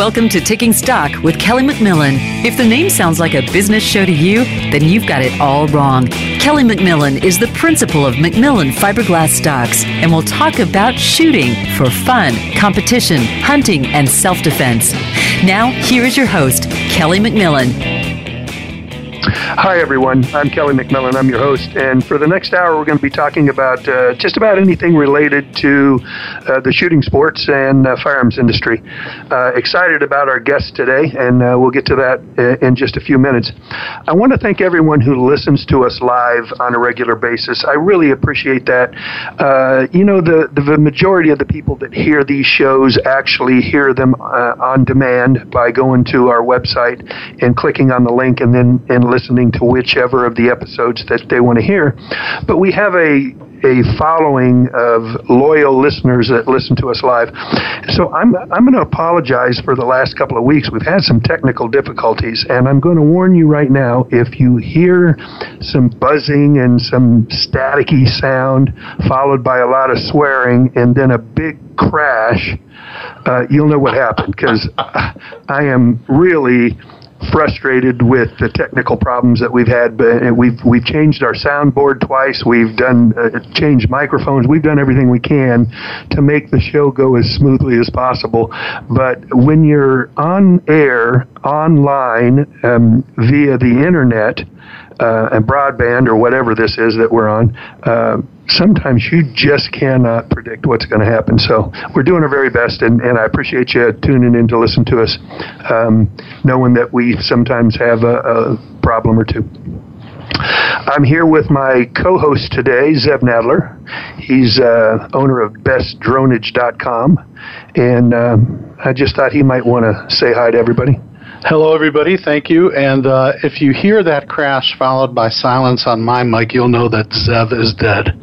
Welcome to Ticking Stock with Kelly McMillan. If the name sounds like a business show to you, then you've got it all wrong. Kelly McMillan is the principal of McMillan Fiberglass Stocks and will talk about shooting for fun, competition, hunting, and self defense. Now, here is your host, Kelly McMillan. Hi, everyone. I'm Kelly McMillan. I'm your host. And for the next hour, we're going to be talking about uh, just about anything related to uh, the shooting sports and uh, firearms industry. Uh, excited about our guest today, and uh, we'll get to that uh, in just a few minutes. I want to thank everyone who listens to us live on a regular basis. I really appreciate that. you know, the, the majority of the people that hear these shows actually hear them on demand by going to our website and clicking on the link and then and listening to whichever of the episodes that they want to hear. But we have a a following of loyal listeners that listen to us live. So I'm I'm going to apologize for the last couple of weeks. We've had some technical difficulties, and I'm going to warn you right now. If you hear some buzzing and some staticky sound, followed by a lot of swearing, and then a big crash, uh, you'll know what happened because I am really frustrated with the technical problems that we've had. But we've we've changed our soundboard twice. We've done uh, changed microphones. We've done everything we can to make the show go as smoothly as possible. But when you're on air online um, via the internet uh, and broadband or whatever this is that we're on. Uh, sometimes you just cannot predict what's going to happen. So we're doing our very best, and, and I appreciate you tuning in to listen to us, um, knowing that we sometimes have a, a problem or two. I'm here with my co-host today, Zev Nadler. He's uh, owner of BestDronage.com, and um, I just thought he might want to say hi to everybody. Hello, everybody. Thank you. And uh, if you hear that crash followed by silence on my mic, you'll know that Zev is dead.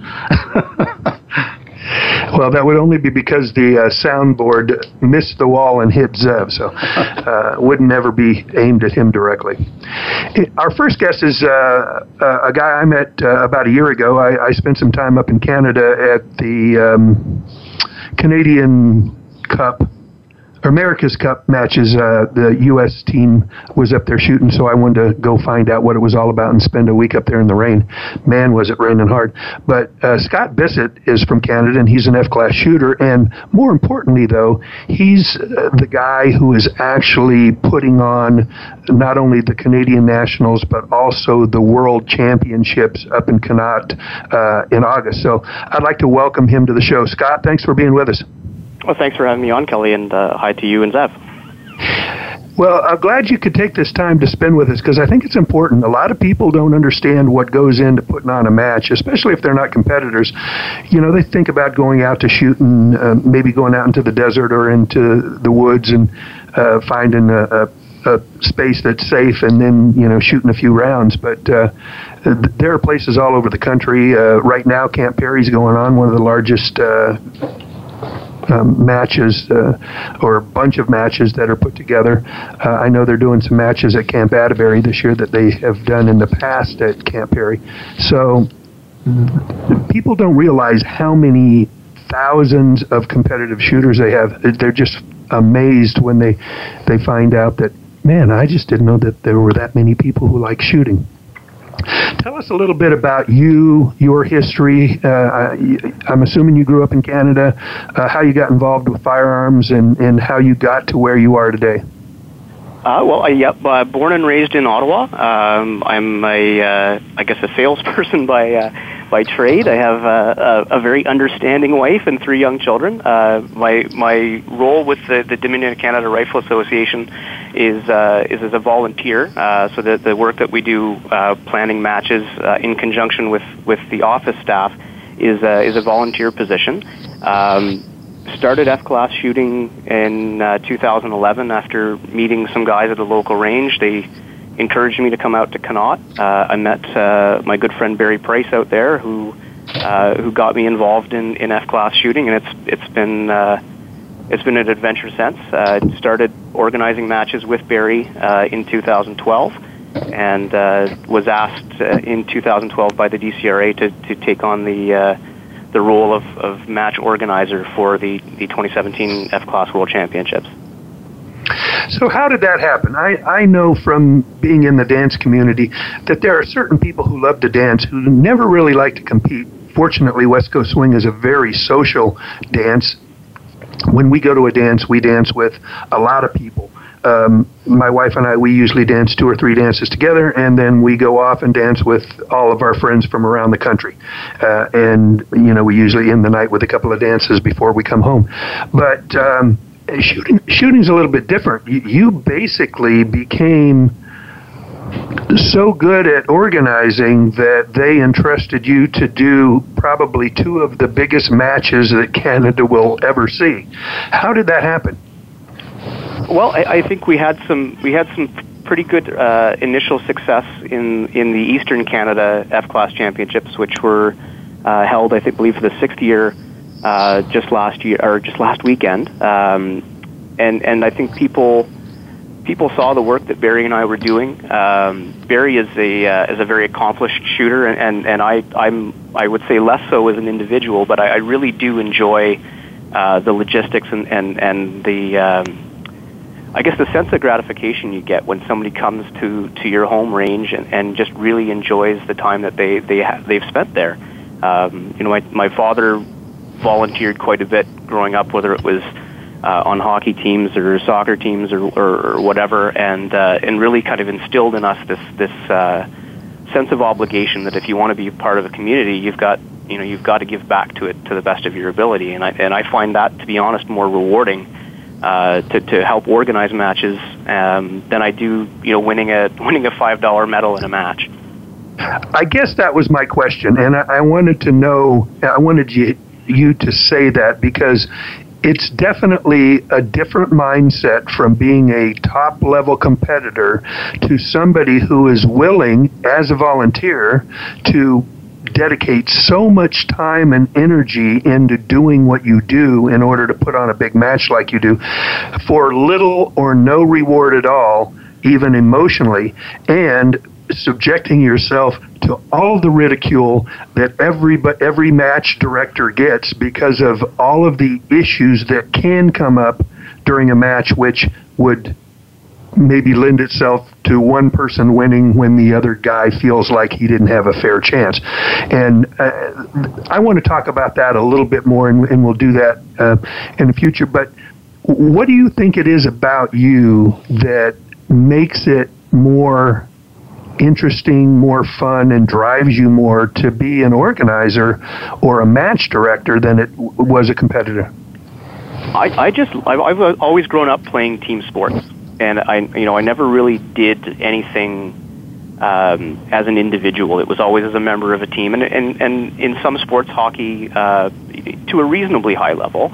well, that would only be because the uh, soundboard missed the wall and hit Zev, so uh, wouldn't ever be aimed at him directly. Our first guest is uh, uh, a guy I met uh, about a year ago. I, I, spent some time up in Canada at the um, Canadian Cup America's Cup matches, uh, the U.S. team was up there shooting, so I wanted to go find out what it was all about and spend a week up there in the rain. Man, was it raining hard. But uh, Scott Bissett is from Canada, and he's an F class shooter. And more importantly, though, he's uh, the guy who is actually putting on not only the Canadian Nationals, but also the World Championships up in Connaught uh, in August. So I'd like to welcome him to the show. Scott, thanks for being with us. Well, thanks for having me on, Kelly, and uh, hi to you and Zev. Well, I'm glad you could take this time to spend with us because I think it's important. A lot of people don't understand what goes into putting on a match, especially if they're not competitors. You know, they think about going out to shoot and uh, maybe going out into the desert or into the woods and uh, finding a, a a space that's safe and then you know shooting a few rounds. But uh, there are places all over the country. Uh, right now, Camp Perry's going on, one of the largest uh, um, matches uh, or a bunch of matches that are put together. Uh, I know they're doing some matches at Camp Atterbury this year that they have done in the past at Camp Perry. So people don't realize how many thousands of competitive shooters they have. They're just amazed when they they find out that man, I just didn't know that there were that many people who like shooting. Tell us a little bit about you, your history. Uh, I'm assuming you grew up in Canada, uh, how you got involved with firearms, and, and how you got to where you are today. Uh, well, I, yep, uh, born and raised in Ottawa. Um, I'm a, uh, I guess, a salesperson by uh, by trade. I have uh, a, a very understanding wife and three young children. Uh, my my role with the, the Dominion Canada Rifle Association is uh, is as a volunteer. Uh, so the the work that we do uh, planning matches uh, in conjunction with with the office staff is a, is a volunteer position. Um, started F class shooting in uh, 2011 after meeting some guys at a local range. They encouraged me to come out to Connaught. Uh, I met uh, my good friend Barry Price out there, who uh, who got me involved in, in F class shooting, and it's it's been uh, it's been an adventure since. Uh, started organizing matches with Barry uh, in 2012, and uh, was asked uh, in 2012 by the DCRA to, to take on the uh, the role of, of match organizer for the, the 2017 F Class World Championships. So how did that happen? I, I know from being in the dance community that there are certain people who love to dance who never really like to compete. Fortunately, West Coast Swing is a very social dance. When we go to a dance, we dance with a lot of people. Um, my wife and I, we usually dance two or three dances together, and then we go off and dance with all of our friends from around the country. Uh, and you know, we usually end the night with a couple of dances before we come home. But um, shooting shooting's a little bit different. You, you basically became so good at organizing that they entrusted you to do probably two of the biggest matches that Canada will ever see. How did that happen? Well, I, I think we had some we had some pretty good uh, initial success in in the Eastern Canada F Class Championships, which were uh, held, I think, believe for the sixth year uh, just last year or just last weekend, um, and and I think people people saw the work that Barry and I were doing. Um, Barry is a uh, is a very accomplished shooter, and, and, and I I'm I would say less so as an individual, but I, I really do enjoy uh, the logistics and and and the um, I guess the sense of gratification you get when somebody comes to to your home range and, and just really enjoys the time that they they ha- they've spent there. Um, you know, my my father volunteered quite a bit growing up, whether it was uh, on hockey teams or soccer teams or, or, or whatever, and uh, and really kind of instilled in us this this uh, sense of obligation that if you want to be part of a community, you've got you know you've got to give back to it to the best of your ability, and I and I find that to be honest more rewarding. Uh, to, to help organize matches um, than I do, you know, winning a winning a five dollar medal in a match. I guess that was my question, and I, I wanted to know. I wanted you you to say that because it's definitely a different mindset from being a top level competitor to somebody who is willing, as a volunteer, to dedicate so much time and energy into doing what you do in order to put on a big match like you do for little or no reward at all, even emotionally, and subjecting yourself to all the ridicule that every every match director gets because of all of the issues that can come up during a match which would maybe lend itself to one person winning when the other guy feels like he didn't have a fair chance. And uh, I want to talk about that a little bit more, and, and we'll do that uh, in the future. But what do you think it is about you that makes it more interesting, more fun, and drives you more to be an organizer or a match director than it w- was a competitor? I, I just I've, I've always grown up playing team sports, and I you know I never really did anything um, as an individual. It was always as a member of a team, and and, and in some sports, hockey uh, to a reasonably high level.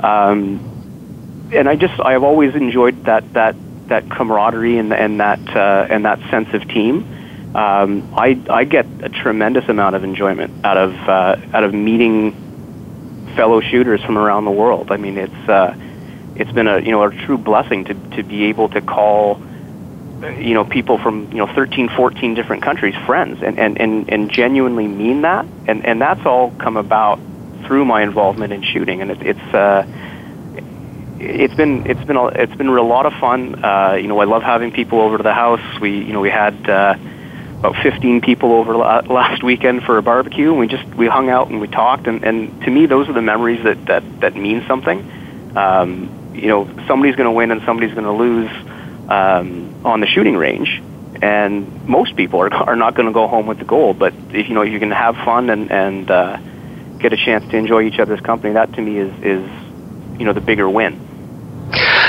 Um, and I just I've always enjoyed that that that camaraderie and, and that uh, and that sense of team. Um, I I get a tremendous amount of enjoyment out of uh, out of meeting fellow shooters from around the world. I mean, it's uh, it's been a you know a true blessing to to be able to call you know people from you know 13 14 different countries friends and and and, and genuinely mean that and and that's all come about through my involvement in shooting and it, it's uh it's been it's been a, it's been a lot of fun. Uh, you know, I love having people over to the house. We you know we had uh, about 15 people over last weekend for a barbecue, and we just we hung out and we talked. And, and to me, those are the memories that that that mean something. Um, you know, somebody's going to win and somebody's going to lose um, on the shooting range, and most people are are not going to go home with the gold. But if you know you can have fun and and uh, get a chance to enjoy each other's company, that to me is is you know the bigger win.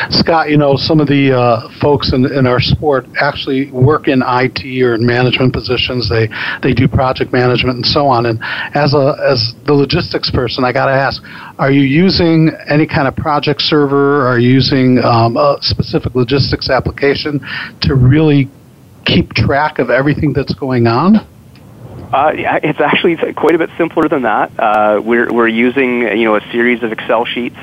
Scott, you know, some of the uh, folks in, in our sport actually work in IT or in management positions. They they do project management and so on. And as a as the logistics person, I got to ask: Are you using any kind of project server? Are you using um, a specific logistics application to really keep track of everything that's going on? Uh, it's actually quite a bit simpler than that. Uh, we're we're using you know a series of Excel sheets,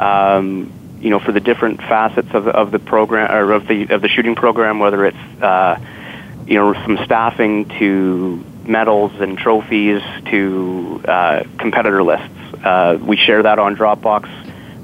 um, you know, for the different facets of, of the program or of the of the shooting program, whether it's uh, you know from staffing to medals and trophies to uh, competitor lists. Uh, we share that on Dropbox.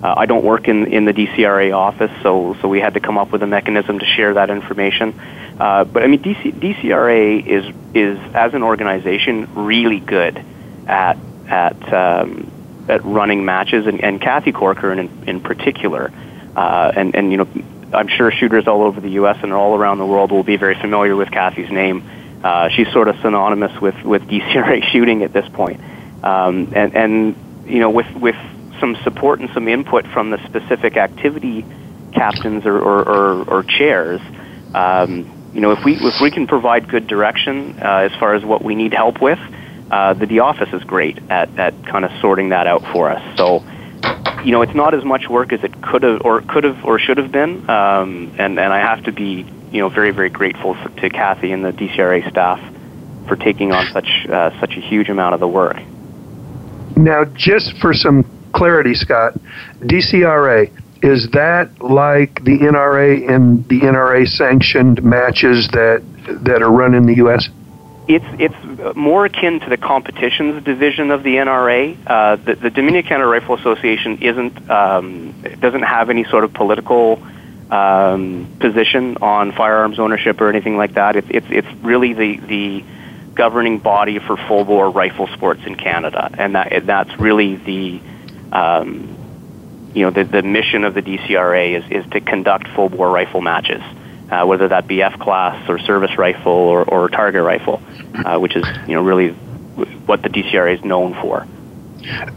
Uh, I don't work in in the DCRA office, so so we had to come up with a mechanism to share that information. Uh, but I mean, DC, DCRA is is as an organization really good at at um, at running matches, and, and Kathy Corcoran in, in particular, uh, and and you know, I'm sure shooters all over the U.S. and all around the world will be very familiar with Kathy's name. Uh, she's sort of synonymous with with DCRA shooting at this point, um, and and you know, with with some support and some input from the specific activity captains or or, or, or chairs. Um, you know, if we if we can provide good direction uh, as far as what we need help with, uh, the D office is great at at kind of sorting that out for us. So, you know, it's not as much work as it could have or could have or should have been, um, and and I have to be you know very very grateful to Kathy and the DCRA staff for taking on such uh, such a huge amount of the work. Now, just for some clarity, Scott, DCRA is that like the NRA and the NRA sanctioned matches that that are run in the U.S.? It's it's more akin to the competitions division of the NRA. Uh, the, the Dominion Canada Rifle Association isn't um, doesn't have any sort of political um, position on firearms ownership or anything like that. It's it's it's really the the governing body for full bore rifle sports in Canada, and that that's really the um, you know, the, the mission of the DCRA is, is to conduct full bore rifle matches, uh, whether that be F class or service rifle or, or target rifle, uh, which is, you know, really what the DCRA is known for.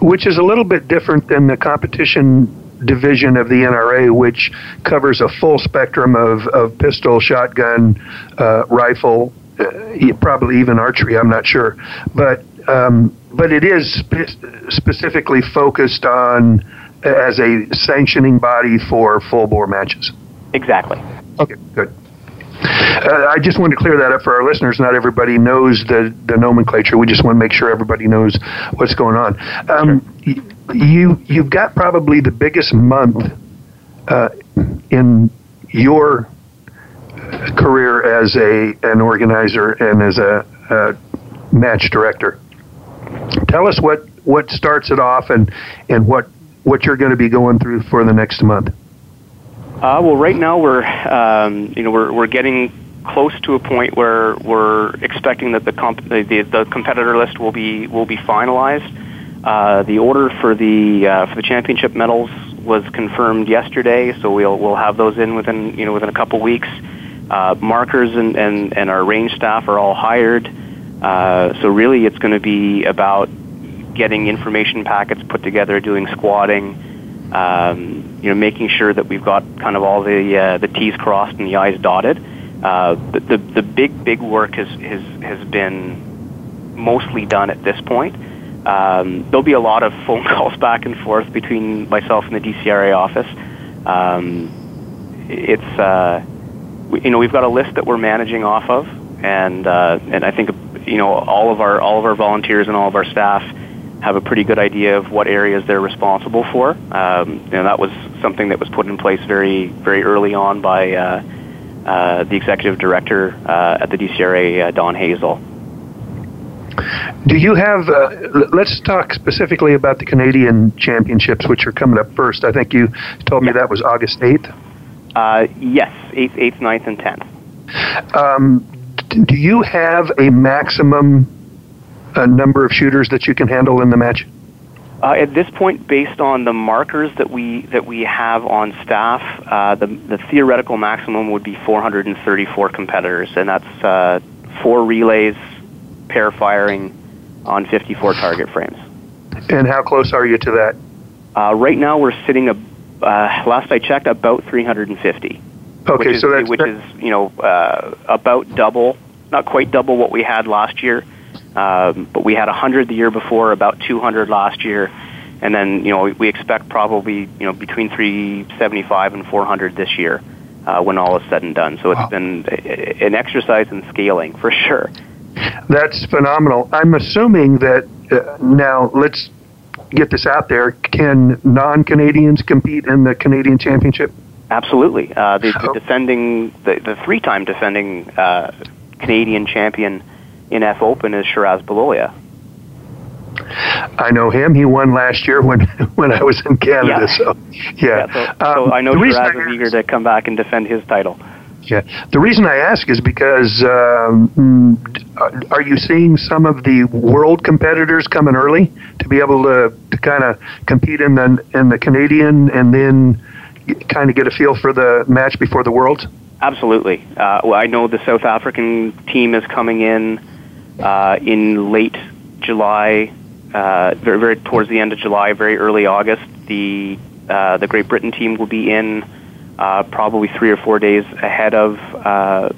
Which is a little bit different than the competition division of the NRA, which covers a full spectrum of, of pistol, shotgun, uh, rifle, uh, probably even archery. I'm not sure, but um, but it is spe- specifically focused on as a sanctioning body for full bore matches. Exactly. Okay, good. Uh, I just wanted to clear that up for our listeners. Not everybody knows the, the nomenclature. We just want to make sure everybody knows what's going on. Um, sure. You you've got probably the biggest month uh, in your career as a an organizer and as a, a match director. Tell us what, what starts it off and, and what what you're going to be going through for the next month? Uh, well, right now we're um, you know we're we're getting close to a point where we're expecting that the comp- the, the competitor list will be will be finalized. Uh, the order for the uh, for the championship medals was confirmed yesterday, so we'll we'll have those in within you know within a couple weeks. Uh, markers and, and, and our range staff are all hired. Uh, so really, it's going to be about getting information packets put together, doing squatting, um, you know, making sure that we've got kind of all the uh, the T's crossed and the I's dotted. Uh, the, the the big big work has has has been mostly done at this point. Um, there'll be a lot of phone calls back and forth between myself and the DCRA office. Um, it's uh, we, you know we've got a list that we're managing off of, and uh, and I think you know all of our all of our volunteers and all of our staff have a pretty good idea of what areas they're responsible for. Um, and that was something that was put in place very, very early on by uh, uh, the executive director uh, at the DCRA, uh, Don Hazel. Do you have? Uh, let's talk specifically about the Canadian Championships, which are coming up first. I think you told me that was August eighth. Uh, yes, eighth, eighth, 9th, and tenth. Um, do you have a maximum a number of shooters that you can handle in the match? Uh, at this point, based on the markers that we that we have on staff, uh, the the theoretical maximum would be 434 competitors, and that's uh, four relays, pair firing, on 54 target frames. And how close are you to that? Uh, right now, we're sitting a, uh, last I checked, about 350. Okay, which is, so that's which is you know uh, about double, not quite double what we had last year, um, but we had 100 the year before, about 200 last year, and then you know we expect probably you know between 375 and 400 this year uh, when all is said and done. So it's Wow. been a- an exercise in scaling for sure. That's phenomenal. I'm assuming that uh, now let's get this out there. Can non-Canadians compete in the Canadian Championship? Absolutely. Uh, the, the defending, the, the three-time defending uh, Canadian champion in F Open is Shiraz Balolia. I know him. He won last year when when I was in Canada. Yeah. So, yeah. Yeah, so, so Um, I know Shiraz is eager to come back and defend his title. Yeah. The reason I ask is because um, are you seeing some of the world competitors coming early to be able to, to kind of compete in the in the Canadian and then kind of get a feel for the match before the Worlds? Absolutely. Uh, well, I know the South African team is coming in uh, in late July, uh, very, very towards the end of July, very early August. The uh, the Great Britain team will be in uh, probably three or four days ahead of uh,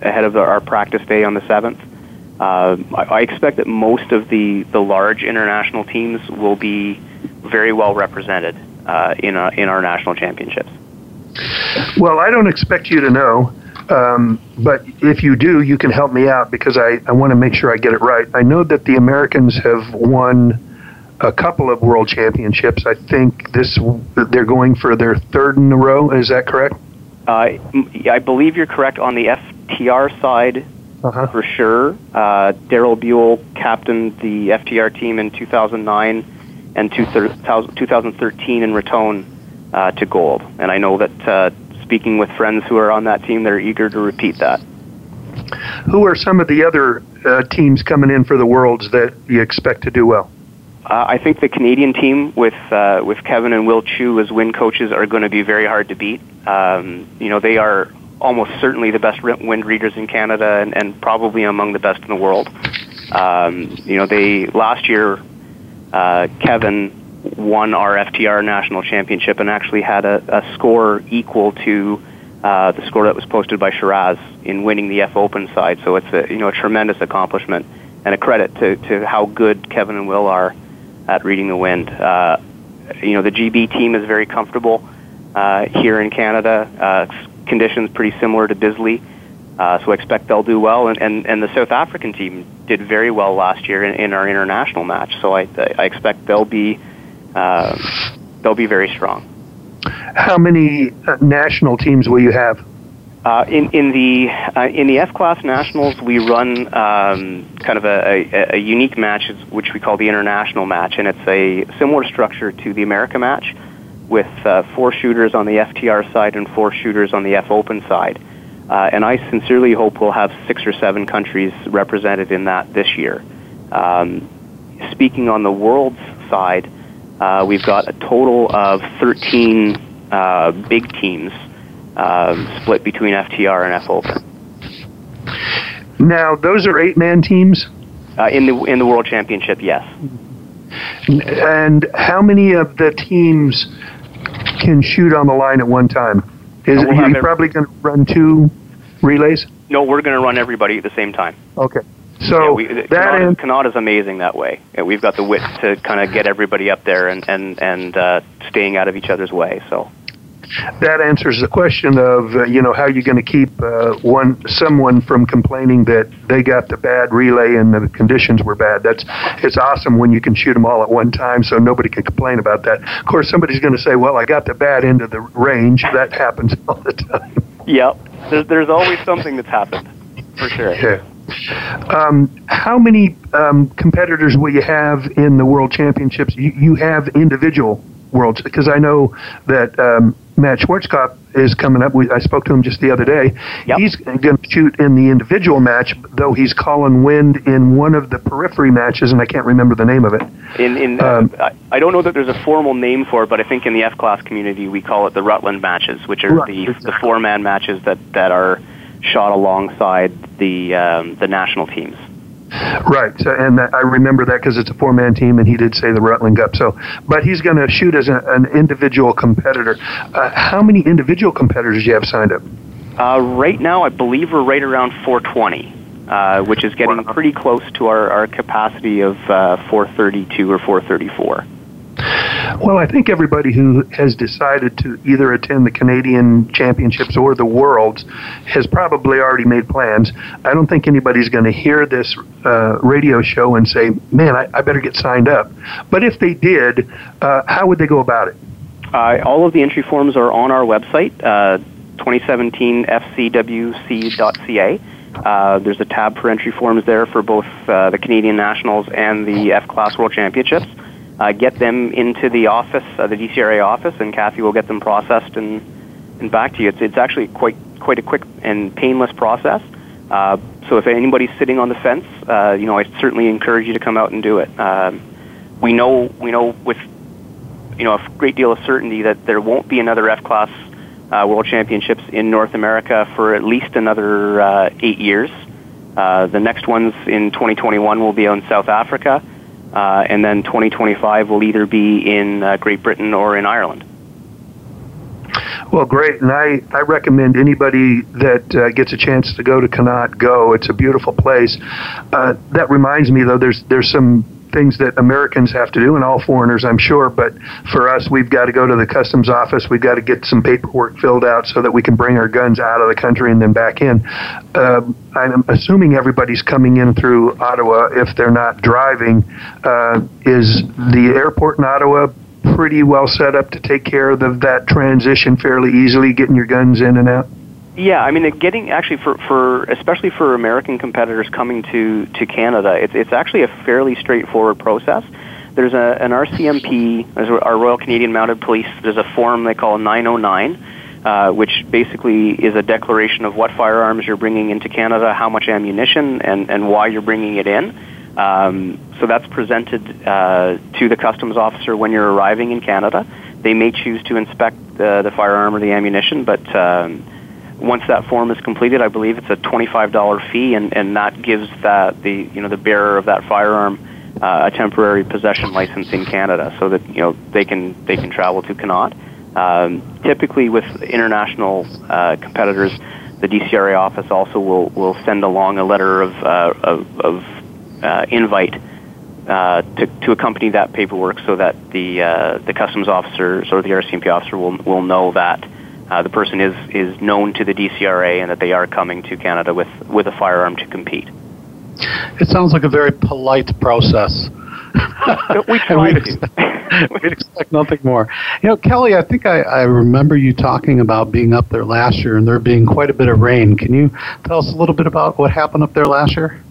ahead of our practice day on the seventh. Uh, I, I expect that most of the, the large international teams will be very well represented uh, in our, in our national championships. Well, I don't expect you to know, um, but if you do, you can help me out because I, I want to make sure I get it right. I know that the Americans have won a couple of world championships. I think this they're going for their third in a row. Is that correct? Uh, I believe you're correct on the FTR side Uh-huh. for sure. Uh, Daryl Buell captained the FTR team in 2009 and 2013 in Raton uh, to gold. And I know that uh, speaking with friends who are on that team, that are eager to repeat that. Who are some of the other uh, teams coming in for the worlds that you expect to do well? Uh, I think the Canadian team with uh, with Kevin and Will Chu as win coaches are going to be very hard to beat. Um, you know, they are almost certainly the best wind readers in Canada and, and probably among the best in the world. Um, you know, they last year uh, Kevin won our FTR national championship and actually had a, a score equal to uh, the score that was posted by Shiraz in winning the F Open side. So it's a you know a tremendous accomplishment and a credit to, to how good Kevin and Will are at reading the wind. Uh, you know the GB team is very comfortable uh, here in Canada. Uh, conditions pretty similar to Bisley. Uh, so I expect they'll do well, and, and, and the South African team did very well last year in, in our international match. So I, I expect they'll be uh, they'll be very strong. How many uh, national teams will you have? Uh, in in the uh, in the F class nationals, we run um, kind of a, a, a unique match, which we call the international match, and it's a similar structure to the America match, with uh, four shooters on the FTR side and four shooters on the F Open side. Uh, and I sincerely hope we'll have six or seven countries represented in that this year. Um, speaking on the world's side, uh, we've got a total of 13 uh, big teams um, split between FTR and F Open. Now, those are eight-man teams, Uh, in the in the World Championship, yes. and how many of the teams can shoot on the line at one time? Is We'll have are you every- probably going to run two relays? No, we're going to run everybody at the same time. Okay. So yeah, we, that Canada, is, Canada's amazing that way. Yeah, we've got the wit to kind of get everybody up there and and and uh, staying out of each other's way. So that answers the question of uh, you know how you're going to keep uh, one someone from complaining that they got the bad relay and the conditions were bad. That's it's awesome when you can shoot them all at one time, so nobody can complain about that. Of course, somebody's going to say, "Well, I got the bad end of the range." That happens all the time. yep, there's there's always something that's happened for sure. Yeah. Um, how many um, competitors will you have in the World Championships? You, you have individual worlds because I know that um, Matt Schwarzkopf is coming up. We, I spoke to him just the other day. Yep. He's going to shoot in the individual match, though he's calling wind in one of the periphery matches, and I can't remember the name of it. In in Um, uh, I I don't know that there's a formal name for it, but I think in the F class community we call it the Rutland matches, which are Right, the exactly. the four man matches that that are shot alongside the um, the national teams. Right, so, and I remember that because it's a four-man team, and he did say the Rutland Cup. So, but he's going to shoot as a, an individual competitor. Uh, how many individual competitors do you have signed up? Uh, right now, I believe we're right around 420, uh, which is getting wow. pretty close to our, our capacity of uh, 432 or 434. Well, I think everybody who has decided to either attend the Canadian Championships or the Worlds has probably already made plans. I don't think anybody's going to hear this uh, radio show and say, man, I, I, better get signed up. But if they did, uh, how would they go about it? Uh, all of the entry forms are on our website, 2017fcwc.ca. Uh, there's a tab for entry forms there for both uh, the Canadian Nationals and the F Class World Championships uh, get them into the office, uh, the DCRA office, and Kathy will get them processed and, and back to you. It's, it's actually quite quite a quick and painless process. Uh, so if anybody's sitting on the fence, uh, you know, I certainly encourage you to come out and do it. Um, we know we know with you know a great deal of certainty that there won't be another F class uh, World Championships in North America for at least another uh, eight years. Uh, the next ones in 2021 will be in South Africa uh, and then 2025 will either be in uh, Great Britain or in Ireland. Well, great, and I, I recommend anybody that uh, gets a chance to go to Connaught go. It's a beautiful place. Uh, that reminds me, though, there's there's some things that Americans have to do, and all foreigners, I'm sure. But for us, we've got to go to the customs office. We've got to get some paperwork filled out so that we can bring our guns out of the country and then back in. Uh, I'm assuming everybody's coming in through Ottawa if they're not driving. Uh, is the airport in Ottawa pretty well set up to take care of the, that transition fairly easily, getting your guns in and out? Yeah, I mean, getting actually for, for especially for American competitors coming to, to Canada, it's, it's actually a fairly straightforward process. There's a, an RCMP, there's our Royal Canadian Mounted Police. There's a form they call 909, uh, which basically is a declaration of what firearms you're bringing into Canada, how much ammunition, and, and why you're bringing it in. Um, so that's presented uh, to the customs officer when you're arriving in Canada. They may choose to inspect the, the firearm or the ammunition, but um, once that form is completed, I believe it's a twenty-five dollar fee, and, and that gives that the you know the bearer of that firearm uh, a temporary possession license in Canada, so that you know they can they can travel to Connaught. Um, typically, with international uh, competitors, the DCRA office also will will send along a letter of uh, of, of uh, invite. Uh, to, to accompany that paperwork, so that the uh, the customs officers or the RCMP officer will will know that uh, the person is is known to the DCRA and that they are coming to Canada with with a firearm to compete. It sounds like a very polite process. we try to. we'd expect nothing more. You know, Kelly, I think I, I remember you talking about being up there last year and there being quite a bit of rain. Can you tell us a little bit about what happened up there last year?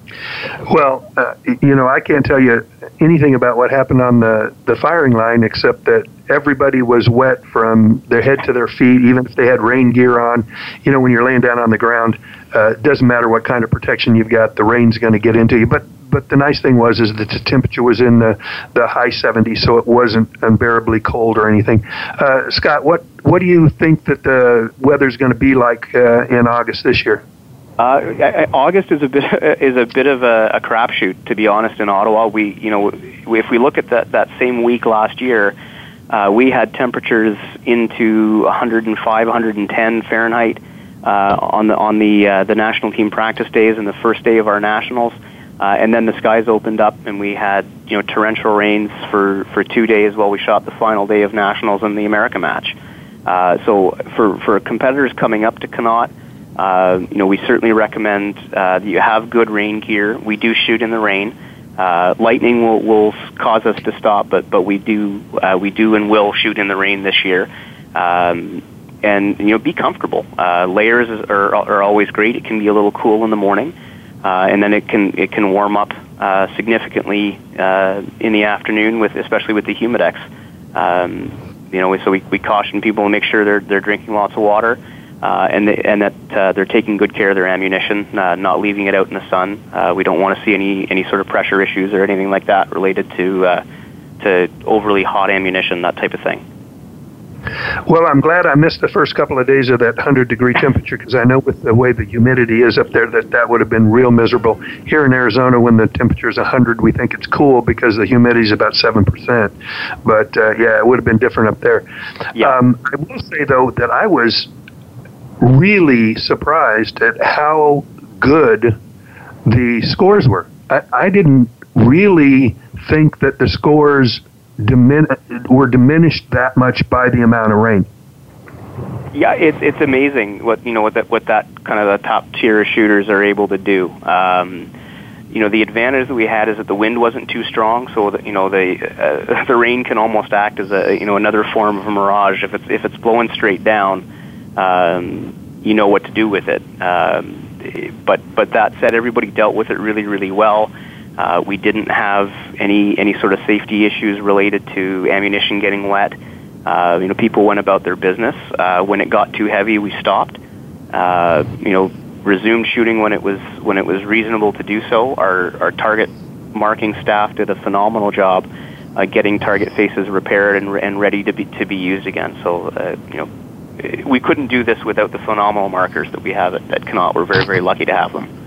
Well, uh, you know, I can't tell you anything about what happened on the, the firing line except that everybody was wet from their head to their feet, even if they had rain gear on. You know, when you're laying down on the ground, uh, it doesn't matter what kind of protection you've got, the rain's going to get into you. But but the nice thing was is that the temperature was in the, the high 70s, so it wasn't unbearably cold or anything. Uh, Scott, what what do you think that the weather's going to be like uh, in August this year? Uh, August is a bit is a bit of a, a crapshoot, to be honest. In Ottawa, we you know if we look at that that same week last year, uh, we had temperatures into 105, 110 Fahrenheit uh, on the on the uh, the national team practice days and the first day of our nationals. Uh, and then the skies opened up, and we had you know torrential rains for for two days while we shot the final day of nationals and the America match. Uh, so for for competitors coming up to Connaught, uh, you know we certainly recommend uh, that you have good rain gear. We do shoot in the rain. Uh, lightning will, will cause us to stop, but but we do uh, we do and will shoot in the rain this year. Um, and you know, be comfortable. Uh, layers are, are always great. It can be a little cool in the morning uh, and then it can it can warm up uh, significantly uh, in the afternoon with especially with the humidex. Um, you know, so we, we caution people to make sure they're they're drinking lots of water. Uh, and they, and that uh, they're taking good care of their ammunition, uh, not leaving it out in the sun. Uh, we don't want to see any any sort of pressure issues or anything like that related to uh, to overly hot ammunition, that type of thing. Well, I'm glad I missed the first couple of days of that 100 degree temperature because I know with the way the humidity is up there that that would have been real miserable. Here in Arizona, when the temperature is 100, we think it's cool because the humidity is about 7%. But uh, yeah, it would have been different up there. Yeah. Um, I will say, though, that I was really surprised at how good the scores were. I, I didn't really think that the scores dimin- were diminished that much by the amount of rain. Yeah, it's it's amazing what you know what that what that kind of the top tier shooters are able to do. Um, you know, the advantage that we had is that the wind wasn't too strong, so that you know the uh, the rain can almost act as a you know another form of a mirage. If it's if it's blowing straight down, um, you know what to do with it. Um, but but that said, everybody dealt with it really really well. Uh, we didn't have any any sort of safety issues related to ammunition getting wet. Uh, you know, people went about their business. Uh, when it got too heavy, we stopped. Uh, you know, resumed shooting when it was when it was reasonable to do so. Our our target marking staff did a phenomenal job uh, getting target faces repaired and, and ready to be to be used again. So uh, you know, we couldn't do this without the phenomenal markers that we have at, at Connaught. We're very very lucky to have them.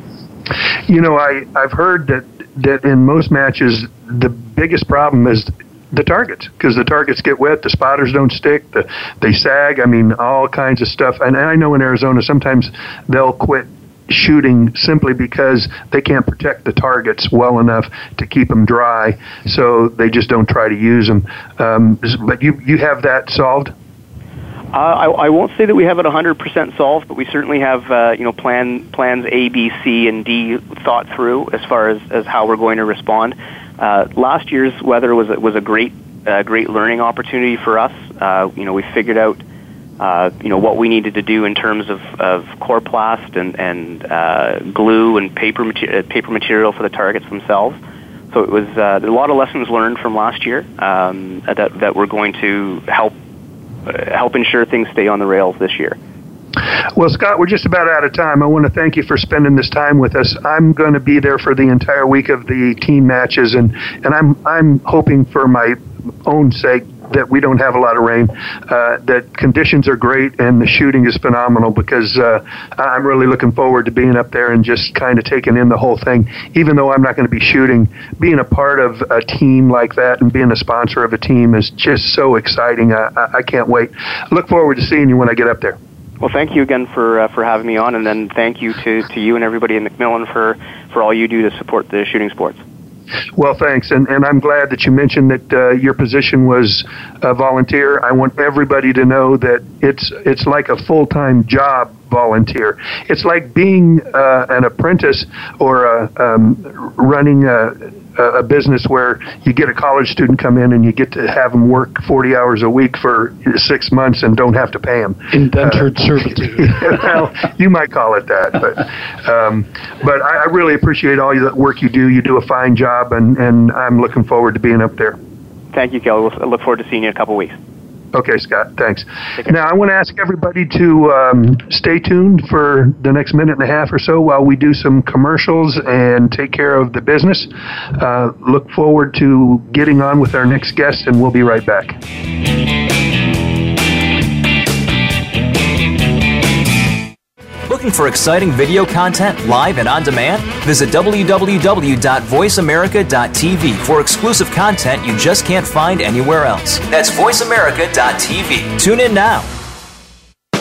You know, I I've heard that that in most matches the biggest problem is the targets because the targets get wet, the spotters don't stick, the, they sag. I mean, all kinds of stuff. And I know in Arizona sometimes they'll quit shooting simply because they can't protect the targets well enough to keep them dry, so they just don't try to use them. Um, but you you have that solved. Uh, I, I won't say that we have it 100% solved, but we certainly have uh, you know plan plans A, B, C, and D thought through as far as, as how we're going to respond. Uh, last year's weather was was a great uh, great learning opportunity for us. Uh, you know, we figured out uh, you know what we needed to do in terms of, of coroplast and and uh, glue and paper mater- uh, paper material for the targets themselves. So it was uh, a lot of lessons learned from last year um, that that we're going to help Uh, help ensure things stay on the rails this year. Well, Scott, we're just about out of time. I want to thank you for spending this time with us. I'm going to be there for the entire week of the team matches, and, and I'm I'm hoping for my own sake that we don't have a lot of rain, uh, that conditions are great, and the shooting is phenomenal because uh, I'm really looking forward to being up there and just kind of taking in the whole thing. Even though I'm not going to be shooting, being a part of a team like that and being a sponsor of a team is just so exciting. I, I can't wait. look forward to seeing you when I get up there. Well, thank you again for uh, for having me on, and then thank you to, to you and everybody in McMillan for, for all you do to support the shooting sports. Well, thanks, and and I'm glad that you mentioned that uh, your position was a volunteer. I want everybody to know that it's it's like a full time job volunteer. It's like being uh, an apprentice or a, um, running a, a business where you get a college student come in and you get to have them work 40 hours a week for six months and don't have to pay them. Indentured uh, servitude. well, you might call it that, but um, but I, I really appreciate all the work you do. You do a fine job, and, and I'm looking forward to being up there. Thank you, Kelly. We'll look forward to seeing you in a couple weeks. Okay, Scott, thanks. Now, I want to ask everybody to um, stay tuned for the next minute and a half or so while we do some commercials and take care of the business. Uh, look forward to getting on with our next guest, and we'll be right back. Looking for exciting video content live and on demand? Visit www.voiceamerica.tv for exclusive content you just can't find anywhere else. That's voiceamerica.tv. Tune in now.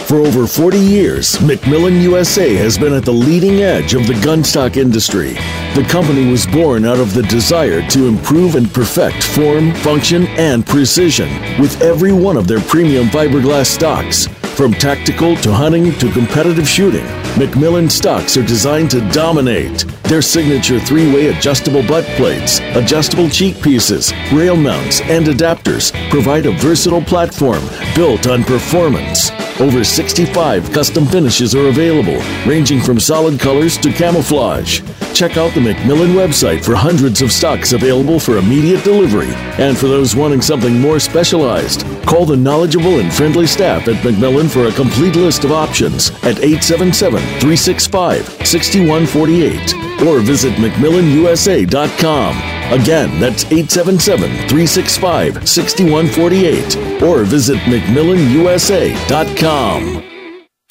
For over 40 years, McMillan USA has been at the leading edge of the gunstock industry. The company was born out of the desire to improve and perfect form, function, and precision with every one of their premium fiberglass stocks. From tactical to hunting to competitive shooting, McMillan stocks are designed to dominate. Their signature three way adjustable butt plates, adjustable cheek pieces, rail mounts, and adapters provide a versatile platform built on performance. Over 65 custom finishes are available, ranging from solid colors to camouflage. Check out the McMillan website for hundreds of stocks available for immediate delivery. And for those wanting something more specialized, call the knowledgeable and friendly staff at McMillan for a complete list of options at 877 365 6148 or visit McMillanUSA.com. Again, that's 877 365 6148 or visit McMillanUSA.com.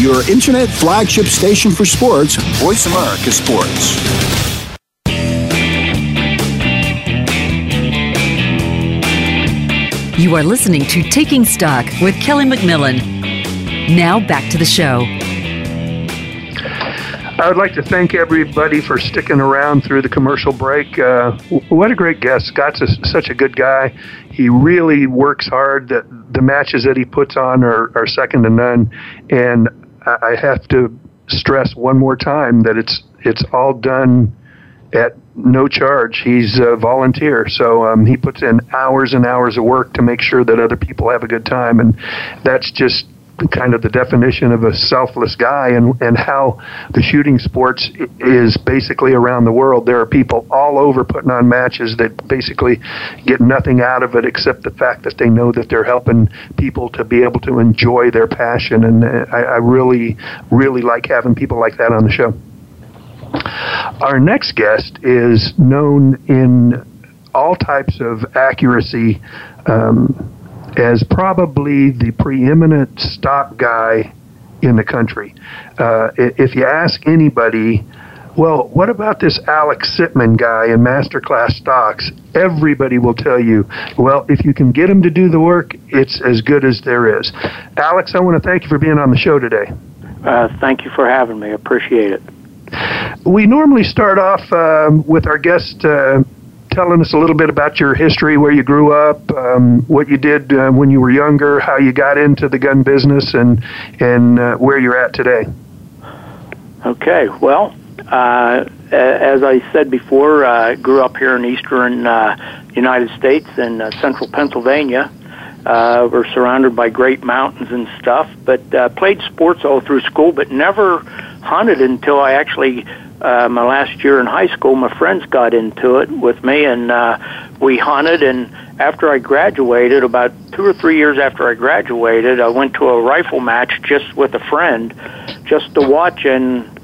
your internet flagship station for sports, Voice America Sports. You are listening to Taking Stock with Kelly McMillan. Now back to the show. I would like to thank everybody for sticking around through the commercial break. Uh, what a great guest. Scott's a, such a good guy. He really works hard. The, the matches that he puts on are, are second to none. And I have to stress one more time that it's it's all done at no charge. He's a volunteer, so um, he puts in hours and hours of work to make sure that other people have a good time, and that's just kind of the definition of a selfless guy and, and how the shooting sports is basically around the world. There are people all over putting on matches that basically get nothing out of it except the fact that they know that they're helping people to be able to enjoy their passion. And uh, I, I really, really like having people like that on the show. Our next guest is known in all types of accuracy. Um, as probably the preeminent stock guy in the country. Uh, if you ask anybody, well, what about this Alex Sitman guy in Masterclass Stocks? Everybody will tell you, well, if you can get him to do the work, it's as good as there is. Alex, I want to thank you for being on the show today. Uh, thank you for having me. I appreciate it. We normally start off um, with our guest uh, telling us a little bit about your history, where you grew up, um, what you did uh, when you were younger, how you got into the gun business, and and uh, where you're at today. Okay, well, uh, as I said before, I grew up here in eastern uh, United States in uh, central Pennsylvania. Uh, we're surrounded by great mountains and stuff, but uh, played sports all through school, but never hunted until I actually uh, my last year in high school, my friends got into it with me, and uh, we hunted. And after I graduated, about two or three years after I graduated, I went to a rifle match just with a friend, just to watch, and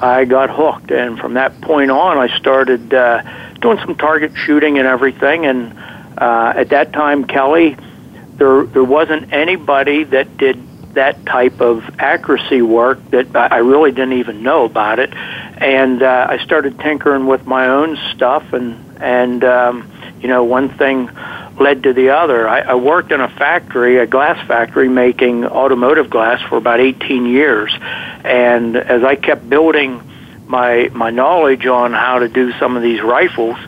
I got hooked. And from that point on, I started uh, doing some target shooting and everything. And uh, at that time, Kelly, there there wasn't anybody that did that type of accuracy work that I really didn't even know about it, and uh, I started tinkering with my own stuff, and and um, you know one thing led to the other. I, I worked in a factory, a glass factory, making automotive glass for about 18 years, and as I kept building my my knowledge on how to do some of these rifles,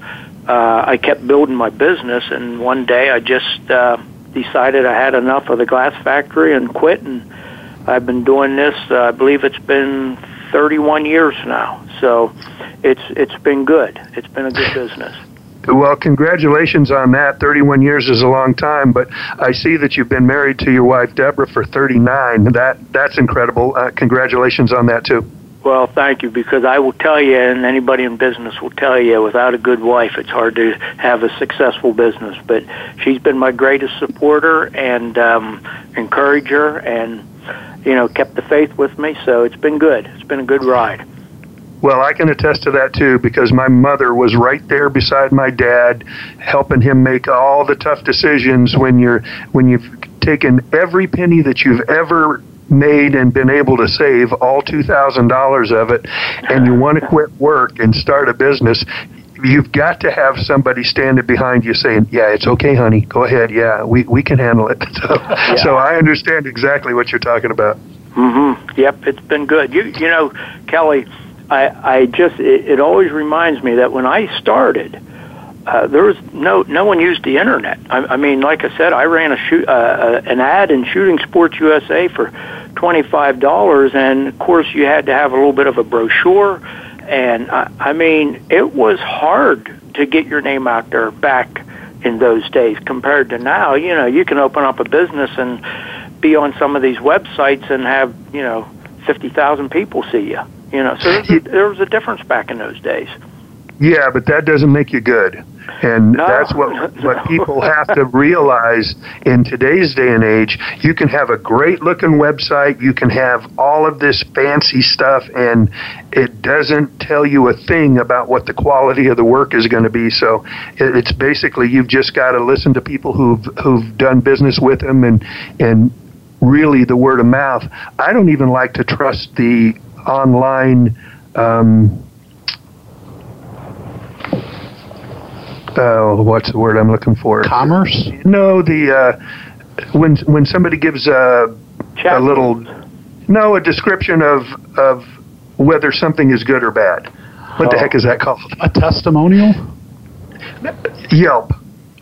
uh, I kept building my business, and one day I just uh, decided I had enough of the glass factory and quit. And I've been doing this. Uh, I believe it's been 31 years now. So it's it's been good. It's been a good business. Well, congratulations on that. 31 years is a long time, but I see that you've been married to your wife Deborah for 39. That that's incredible. Uh, congratulations on that too. Well, thank you, because I will tell you, and anybody in business will tell you, without a good wife, it's hard to have a successful business. But she's been my greatest supporter and um, encourager, and you know, kept the faith with me. So it's been good. It's been a good ride. Well, I can attest to that too because my mother was right there beside my dad, helping him make all the tough decisions when you're when you've taken every penny that you've ever made and been able to save all $2,000 of it and you want to quit work and start a business, you've got to have somebody standing behind you saying, "Yeah, it's okay, honey. Go ahead. Yeah, we we can handle it." So, yeah. so I understand exactly what you're talking about. Mhm. Yep, it's been good. You you know, Kelly, I, I just it, it always reminds me that when I started, uh, there was no no one used the internet. I, I mean, like I said, I ran a shoot uh, uh an ad in Shooting Sports USA for twenty five dollars, and of course you had to have a little bit of a brochure, and I, I mean it was hard to get your name out there back in those days compared to now. You know, you can open up a business and be on some of these websites and have you know fifty thousand people see you. You know, so there was a difference back in those days. Yeah, but that doesn't make you good. And no. that's what what people have to realize in today's day and age. You can have a great looking website, you can have all of this fancy stuff, and it doesn't tell you a thing about what the quality of the work is going to be. So it's basically you've just got to listen to people who've who've done business with them and and really the word of mouth. I don't even like to trust the online. Um, uh, what's the word I'm looking for? Commerce? No, the uh, when when somebody gives a, a little no a description of of whether something is good or bad. What oh. the heck is that called? A testimonial? Yelp.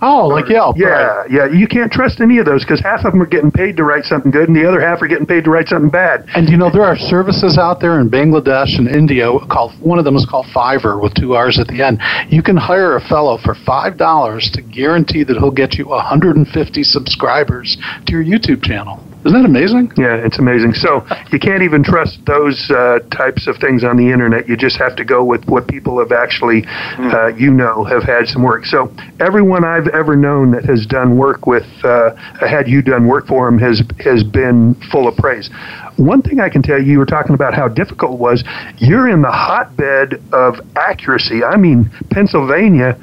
Oh, like Yelp. Yeah, right. yeah. You can't trust any of those because half of them are getting paid to write something good, and the other half are getting paid to write something bad. And you know there are services out there in Bangladesh and India called one of them is called Fiverr with two R's at the end. You can hire a fellow for five dollars to guarantee that he'll get you 150 subscribers to your YouTube channel. Isn't that amazing? Yeah, it's amazing. So you can't even trust those uh, types of things on the internet. You just have to go with what people have actually, hmm. uh, you know, have had some work. So everyone I've ever known that has done work with, uh, had you done work for them, has has been full of praise. One thing I can tell you, you were talking about how difficult it was. You're in the hotbed of accuracy. I mean, Pennsylvania,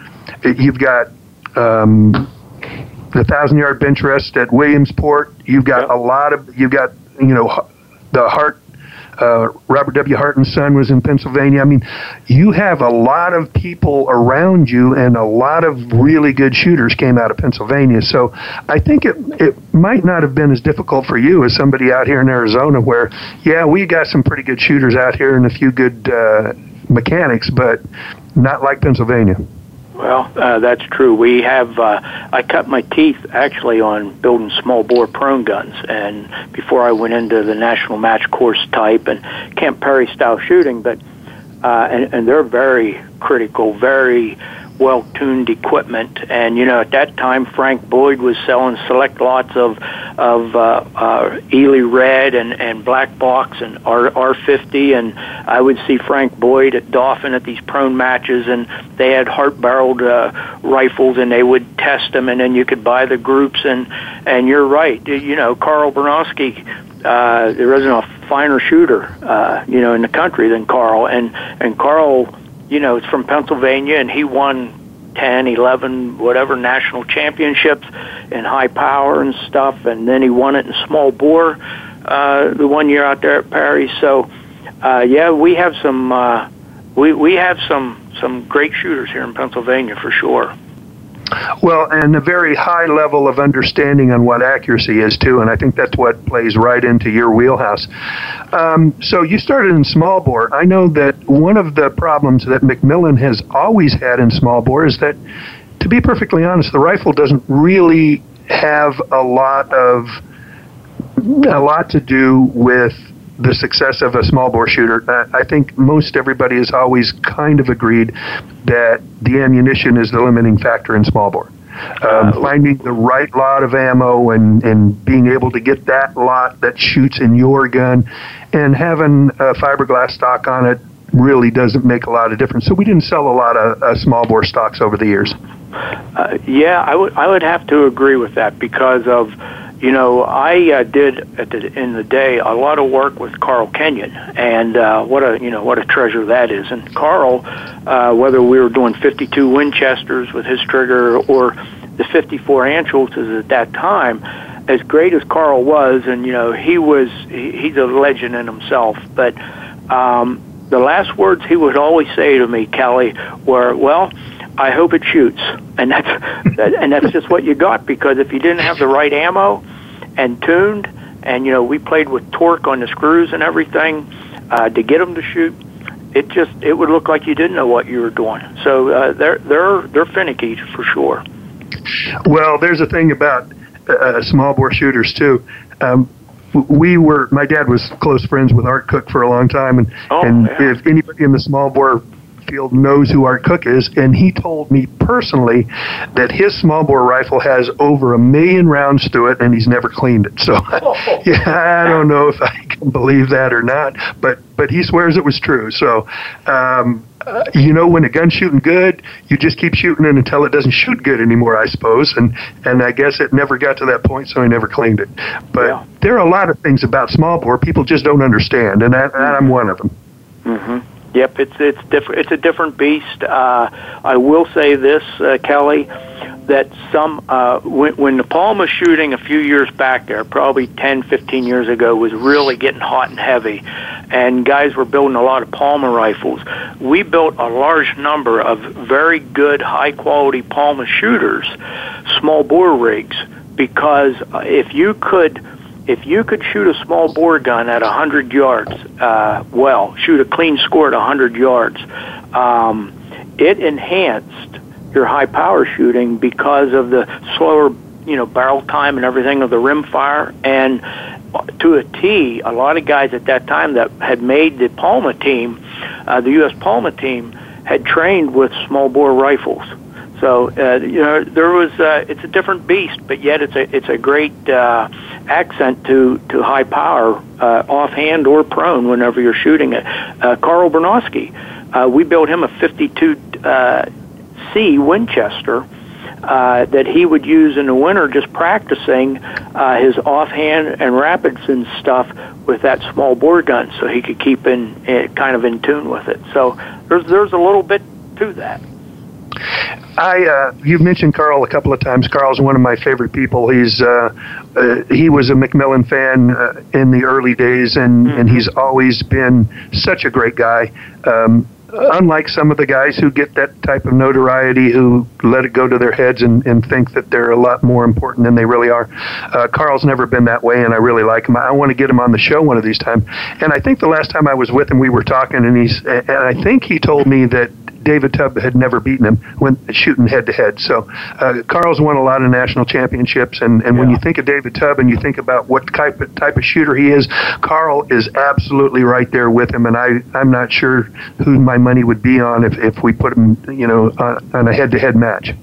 you've got. Um, the thousand yard bench rest at Williamsport. You've got a lot of you've got you know the Hart. Uh, Robert W. Hart and Son was in Pennsylvania. I mean, you have a lot of people around you, and a lot of really good shooters came out of Pennsylvania. So I think it it might not have been as difficult for you as somebody out here in Arizona, where yeah, we got some pretty good shooters out here and a few good uh, mechanics, but not like Pennsylvania. Well, uh, that's true. We have. Uh, I cut my teeth actually on building small bore prone guns, and before I went into the national match course type and Camp Perry style shooting, but uh, and, and they're very critical, very well tuned equipment. And you know, at that time, Frank Boyd was selling select lots of of uh, uh, Eley Red and and Black Box and R R50. And I would see Frank Boyd at Dauphin at these prone matches, and they had Hart barreled uh, rifles, and they would test them, and then you could buy the groups. And and you're right, you know, Carl Bernosky. Uh, there isn't a finer shooter, uh, you know, in the country than Carl. And and Carl you know, it's from Pennsylvania, and he won 10, 11, whatever national championships in high power and stuff, and then he won it in small bore uh, the one year out there at Perry. So, uh, yeah, we have some uh, we we have some some great shooters here in Pennsylvania for sure. Well, and a very high level of understanding on what accuracy is too, and I think that's what plays right into your wheelhouse. Um, so you started in small bore. I know that one of the problems that McMillan has always had in small bore is that, to be perfectly honest, the rifle doesn't really have a lot of a lot to do with the success of a small bore shooter. I think most everybody has always kind of agreed that the ammunition is the limiting factor in small bore. Um, uh, finding the right lot of ammo and, and being able to get that lot that shoots in your gun and having a fiberglass stock on it really doesn't make a lot of difference. So we didn't sell a lot of uh, small bore stocks over the years. Uh, yeah, I would I would have to agree with that because of you know, I uh, did at the, in the day a lot of work with Carl Kenyon, and uh, what a you know what a treasure that is. And Carl, uh, whether we were doing 52 Winchesters with his trigger or the 54 Anschutzes at that time, as great as Carl was, and you know he was he, he's a legend in himself. But um, the last words he would always say to me, Kelly, were, "Well." I hope it shoots, and that's that, and that's just what you got because if you didn't have the right ammo and tuned, and you know we played with torque on the screws and everything uh, to get them to shoot. it just it would look like you didn't know what you were doing. So uh, they're they're they're finicky for sure. Well, there's a thing about uh, small bore shooters too. Um, we were my dad was close friends with Art Cook for a long time, and oh, and yeah. if anybody in the small bore field knows who Art Cook is, and he told me personally that his small bore rifle has over a million rounds through it, and he's never cleaned it. So, yeah, I don't know if I can believe that or not, but but he swears it was true. So. Um, uh, you know, when a gun's shooting good, you just keep shooting it until it doesn't shoot good anymore, I suppose. And and I guess it never got to that point, so I never cleaned it. But Yeah. there are a lot of things about small bore people just don't understand, and that, I'm one of them. hmm Yep, it's it's different. It's a different beast. Uh, I will say this, uh, Kelly, that some uh, when, when the Palma shooting a few years back there, probably 10, 15 years ago, was really getting hot and heavy, and guys were building a lot of Palma rifles. We built a large number of very good, high quality Palma shooters, small bore rigs, because if you could if you could shoot a small bore gun at 100 yards, uh, well, shoot a clean score at 100 yards, um, it enhanced your high power shooting because of the slower, you know, barrel time and everything of the rim fire. And to a T, a lot of guys at that time that had made the Palma team, uh, the U.S. Palma team, had trained with small bore rifles. So uh, you know there was uh, it's a different beast, but yet it's a it's a great uh, accent to to high power, uh, offhand or prone whenever you're shooting it. Uh, Carl Bernosky, uh, we built him a 52 uh, C Winchester. Uh, that he would use in the winter just practicing uh, his offhand and rapids and stuff with that small bore gun so he could keep in uh, kind of in tune with it. So there's there's a little bit to that. I uh, you've mentioned Carl a couple of times. Carl's one of my favorite people. He's uh, uh, he was a McMillan fan uh, in the early days, and and he's always been such a great guy. Um, unlike some of the guys who get that type of notoriety, who let it go to their heads and, and think that they're a lot more important than they really are, uh, Carl's never been that way, and I really like him. I want to get him on the show one of these times. And I think the last time I was with him, we were talking, and he's and I think he told me that David Tubb had never beaten him when shooting head to head. So uh, Carl's won a lot of national championships, and, and when you think of David Tubb and you think about what type of, type of shooter he is, Carl is absolutely right there with him. And I I'm not sure who my money would be on if, if we put him you know on, on a head to head match.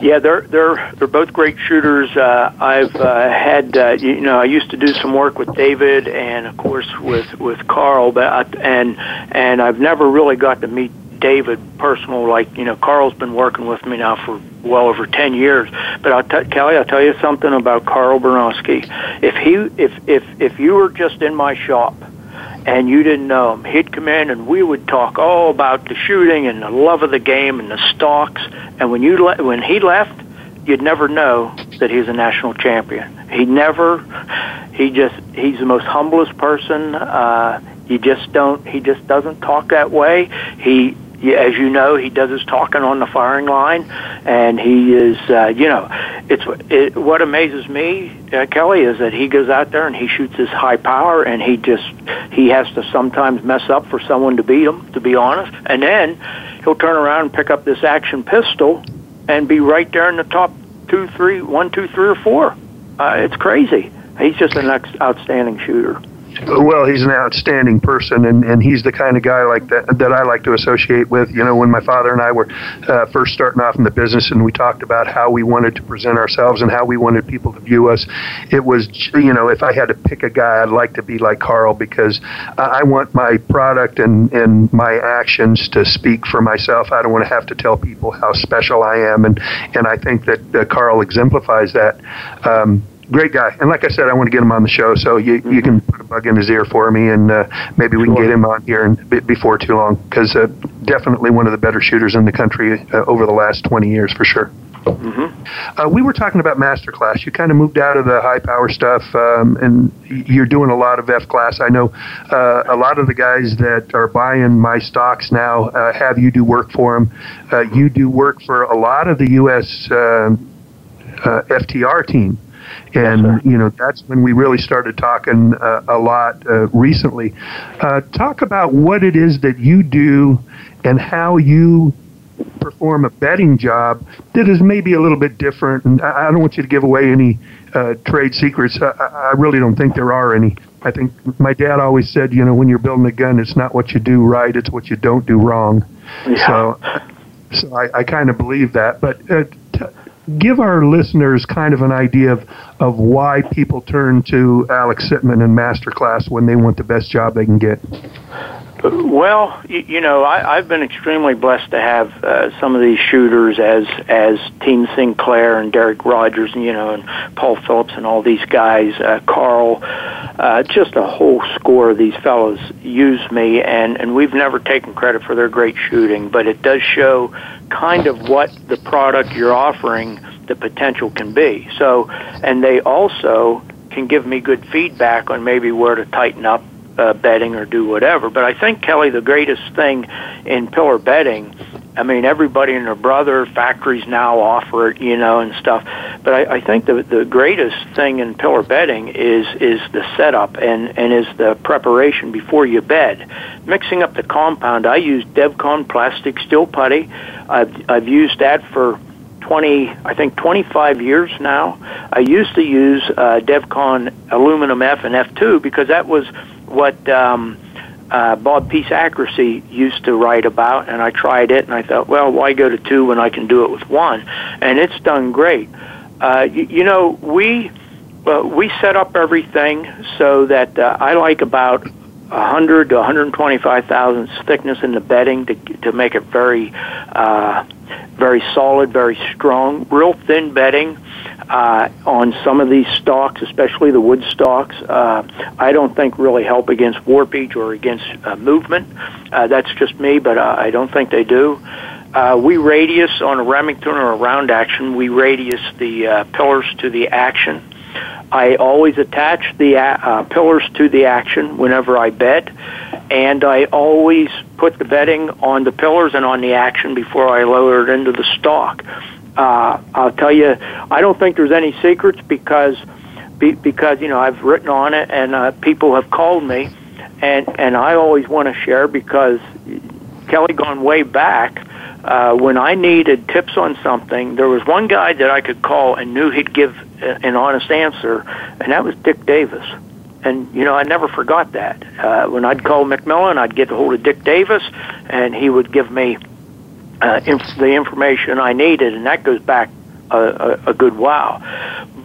Yeah, they're they're they're both great shooters. Uh, I've uh, had uh, you know I used to do some work with David and of course with with Carl, but I, and and I've never really got to meet David personal. Like you know, Carl's been working with me now for well over ten years. But I'll t- Kelly, I'll tell you something about Carl Bernosky. If he if if if you were just in my shop and you didn't know him, he'd come in and we would talk all about the shooting and the love of the game and the stocks. And when you le- when he left, you'd never know that he's a national champion. He never. He just he's the most humblest person. Uh, you just don't. He just doesn't talk that way. He as you know, he does his talking on the firing line, and he is, uh, you know, it's it, what amazes me, uh, Kelly, is that he goes out there and he shoots his high power, and he just he has to sometimes mess up for someone to beat him, to be honest, and then he'll turn around and pick up this action pistol and be right there in the top two, three, one, two, three, or four. Uh, it's crazy. He's just an ex- outstanding shooter. Well, he's an outstanding person, and, and he's the kind of guy like that that I like to associate with. You know, when my father and I were uh, first starting off in the business, and we talked about how we wanted to present ourselves and how we wanted people to view us, it was you know, if I had to pick a guy, I'd like to be like Carl because I want my product and and my actions to speak for myself. I don't want to have to tell people how special I am, and and I think that uh, Carl exemplifies that. Um, great guy. And like I said, I want to get him on the show, so you you can put a bug in his ear for me, and uh, maybe we can get him on here and b- before too long because uh, definitely one of the better shooters in the country uh, over the last 20 years for sure. Mm-hmm. Uh, we were talking about masterclass. You kind of moved out of the high power stuff, um, and you're doing a lot of F class. I know uh, a lot of the guys that are buying my stocks now uh, have you do work for them. Uh, you do work for a lot of the U.S. Uh, uh, FTR team. And you know that's when we really started talking uh, a lot uh, recently. Uh, talk about what it is that you do and how you perform a bedding job that is maybe a little bit different. And I I don't want you to give away any uh, trade secrets. I, I really don't think there are any. I think my dad always said, you know, when you're building a gun, it's not what you do right, it's what you don't do wrong. So, so I, I kind of believe that. But uh, give our listeners kind of an idea of, of why people turn to Alex Sitman and Masterclass when they want the best job they can get. Well, you, know, I, I've been extremely blessed to have uh, some of these shooters as as Team Sinclair and Derek Rodgers, and you know, and Paul Phillips and all these guys, uh, Carl, uh, just a whole score of these fellows use me, and and we've never taken credit for their great shooting, but it does show kind of what the product you're offering the potential can be. So, and they also can give me good feedback on maybe where to tighten up uh, bedding or do whatever. But I think Kelly, the greatest thing in pillar bedding, I mean, everybody and their brother factories now offer it, you know, and stuff. But I, I think the the greatest thing in pillar bedding is is the setup and and is the preparation before you bet. Mixing up the compound, I use Devcon plastic steel putty. I've I've used that for 20, I think 25 years now. I used to use uh, Devcon aluminum F and F2 because that was what um, uh, Bob Pease Accuracy used to write about, and I tried it, and I thought, well, why go to two when I can do it with one? And it's done great. Uh, you, you know, we uh, we set up everything so that uh, I like about 100 to 125 thousandths thickness in the bedding to to make it very uh, very solid, very strong. Real thin bedding uh, on some of these stocks, especially the wood stocks. Uh, I don't think really help against warpage or against uh, movement. Uh, that's just me, but uh, I don't think they do. Uh, we radius on a Remington or a round action. We radius the uh, pillars to the action. I always attach the uh, pillars to the action whenever I bet, and I always put the bedding on the pillars and on the action before I lower it into the stock. Uh, I'll tell you, I don't think there's any secrets because be, because you know I've written on it and uh, people have called me, and and I always want to share because Kelly gone way back. Uh, when I needed tips on something, there was one guy that I could call and knew he'd give an honest answer, and that was Dick Davis. And you know, I never forgot that. Uh, when I'd call McMillan, I'd get a hold of Dick Davis, and he would give me uh, inf- the information I needed, and that goes back a, a, a good while.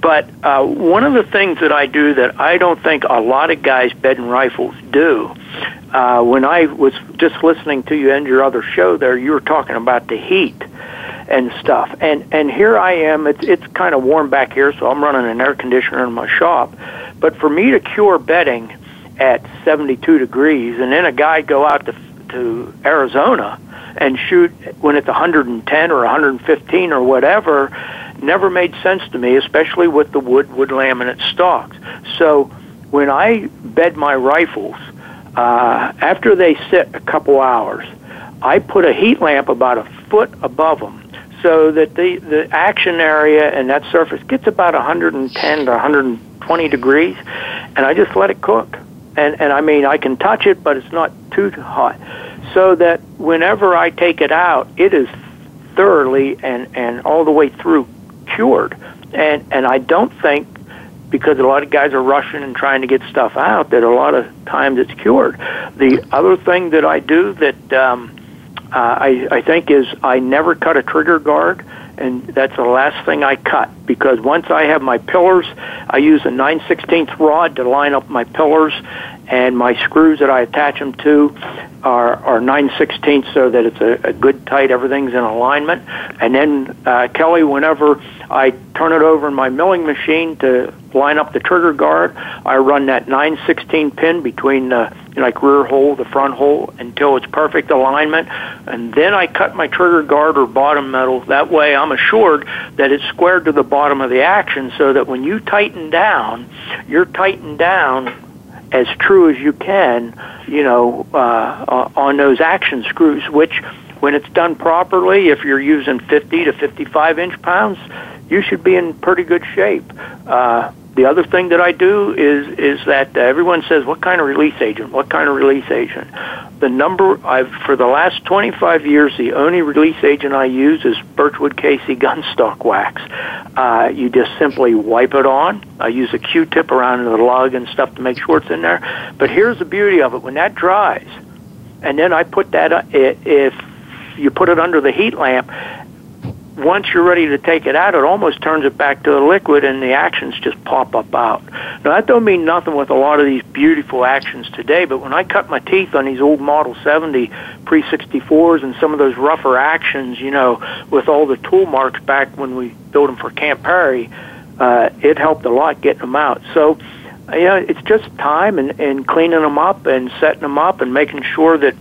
But uh, one of the things that I do that I don't think a lot of guys bedding rifles do, uh, when I was just listening to you and your other show there, you were talking about the heat and stuff. And and here I am. It's it's kind of warm back here, so I'm running an air conditioner in my shop. But for me to cure bedding at 72 degrees, and then a guy go out to to Arizona and shoot when it's 110 or 115 or whatever, never made sense to me, especially with the wood wood laminate stocks. So when I bed my rifles, uh, after they sit a couple hours, I put a heat lamp about a foot above them so that the, the action area and that surface gets about 110 to 120 degrees, and I just let it cook. And, and I mean, I can touch it, but it's not too hot. So that whenever I take it out, it is thoroughly and, and all the way through cured. And, and I don't think because a lot of guys are rushing and trying to get stuff out that a lot of times it's cured. The other thing that I do that um, Uh, I, I think is I never cut a trigger guard, and that's the last thing I cut because once I have my pillars, I use a 9 16th rod to line up my pillars, and my screws that I attach them to are, are 9 16th so that it's a, a good tight, everything's in alignment. And then, uh, Kelly, whenever I turn it over in my milling machine to line up the trigger guard, I run that 9 16 pin between the like rear hole, the front hole, until it's perfect alignment, and then I cut my trigger guard or bottom metal. That way, I'm assured that it's squared to the bottom of the action, so that when you tighten down, you're tightened down as true as you can, you know, uh, on those action screws. Which, when it's done properly, if you're using 50 to 55 inch pounds, you should be in pretty good shape. Uh, the other thing that I do is is that uh, everyone says, "What kind of release agent? What kind of release agent?" The number I've for the last 25 years, the only release agent I use is Birchwood Casey Gunstock Wax. Uh, you just simply wipe it on. I use a Q-tip around the lug and stuff to make sure it's in there. But here's the beauty of it: when that dries, and then I put that uh, if you put it under the heat lamp once you're ready to take it out, it almost turns it back to the liquid, and the actions just pop up out. Now that don't mean nothing with a lot of these beautiful actions today, but when I cut my teeth on these old Model 70 pre 64s and some of those rougher actions, you know, with all the tool marks back when we built them for Camp Perry, uh, it helped a lot getting them out. So, you know, it's just time and, and cleaning them up and setting them up and making sure that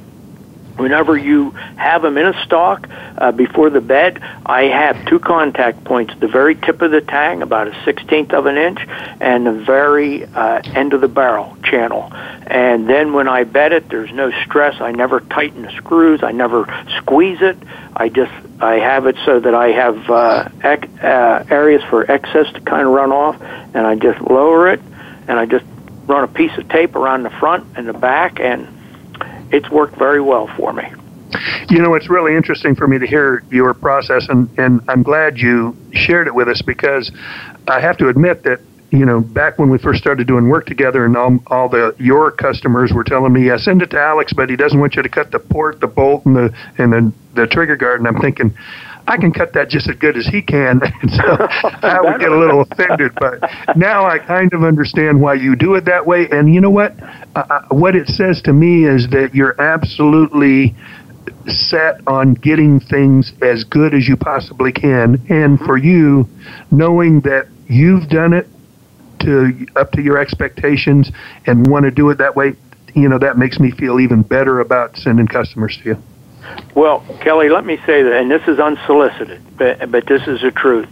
Whenever you have them in a stock uh, before the bed, I have two contact points: the very tip of the tang, about a sixteenth of an inch, and the very uh, end of the barrel channel. And then when I bed it, there's no stress. I never tighten the screws. I never squeeze it. I just I have it so that I have uh, ec- uh, areas for excess to kind of run off, and I just lower it, and I just run a piece of tape around the front and the back, and it's worked very well for me. You know, it's really interesting for me to hear your process, and, and I'm glad you shared it with us because I have to admit that you know, back when we first started doing work together, and all, all the your customers were telling me, "Yeah, send it to Alex, but he doesn't want you to cut the port, the bolt, and the and the the trigger guard." And I'm thinking, I can cut that just as good as he can. And so I would get a little offended. But now I kind of understand why you do it that way. And you know what? Uh, what it says to me is that you're absolutely set on getting things as good as you possibly can. And for you, knowing that you've done it to up to your expectations and want to do it that way, you know, that makes me feel even better about sending customers to you. Well, Kelly, let me say that, and this is unsolicited, but, but this is the truth.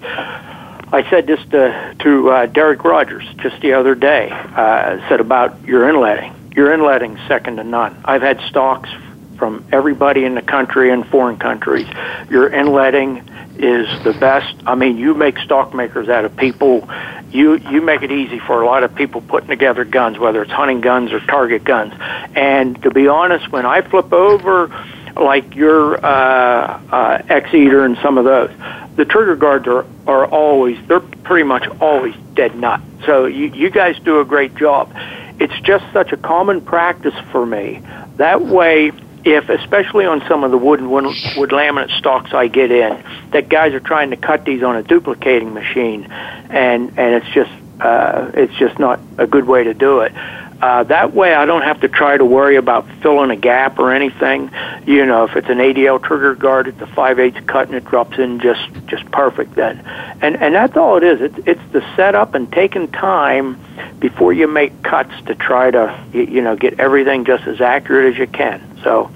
I said this to, to uh, Derek Rodgers just the other day. Uh, said about your inletting. Your inletting second to none. I've had stocks from everybody in the country and foreign countries. Your inletting is the best. I mean, you make stock makers out of people. You you make it easy for a lot of people putting together guns, whether it's hunting guns or target guns. And to be honest, when I flip over like your uh, uh, X Eater and some of those, the trigger guards are, are always, they're pretty much always dead nut. So you, you guys do a great job. It's just such a common practice for me. That way, if, especially on some of the wood wood, wood laminate stocks I get in, that guys are trying to cut these on a duplicating machine, and, and it's just, uh, it's just not a good way to do it. Uh, that way, I don't have to try to worry about filling a gap or anything. You know, if it's an ADL trigger guard, it's a 5 8 cut and it drops in just just perfect then. And and that's all it is. It's it's the setup and taking time before you make cuts to try to you know get everything just as accurate as you can. So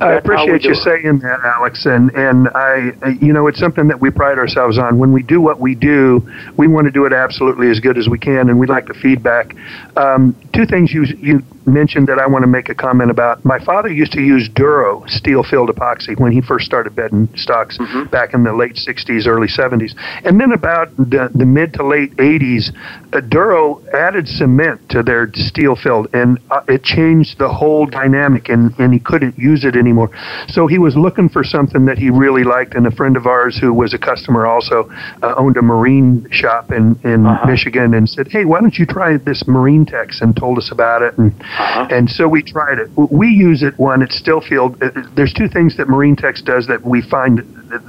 I appreciate you saying that, Alex. And and I, you know, it's something that we pride ourselves on. When we do what we do, we want to do it absolutely as good as we can, and we like the feedback. Um, two things you you mentioned that I want to make a comment about. My father used to use Duro steel filled epoxy when he first started bedding stocks mm-hmm. back in the late 60s, early 70s. And then about the, the mid to late 80s, uh, Duro added cement to their steel filled, and uh, it changed the whole dynamic, and, and he couldn't use it anymore. So he was looking for something that he really liked, and a friend of ours who was a customer also uh, owned a marine shop in, in uh-huh. Michigan and said, Hey, why don't you try this Marine Tex? and told us about it. And uh-huh. And so we tried it. We use it when it's still field. Uh, there's two things that Marine Tex does that we find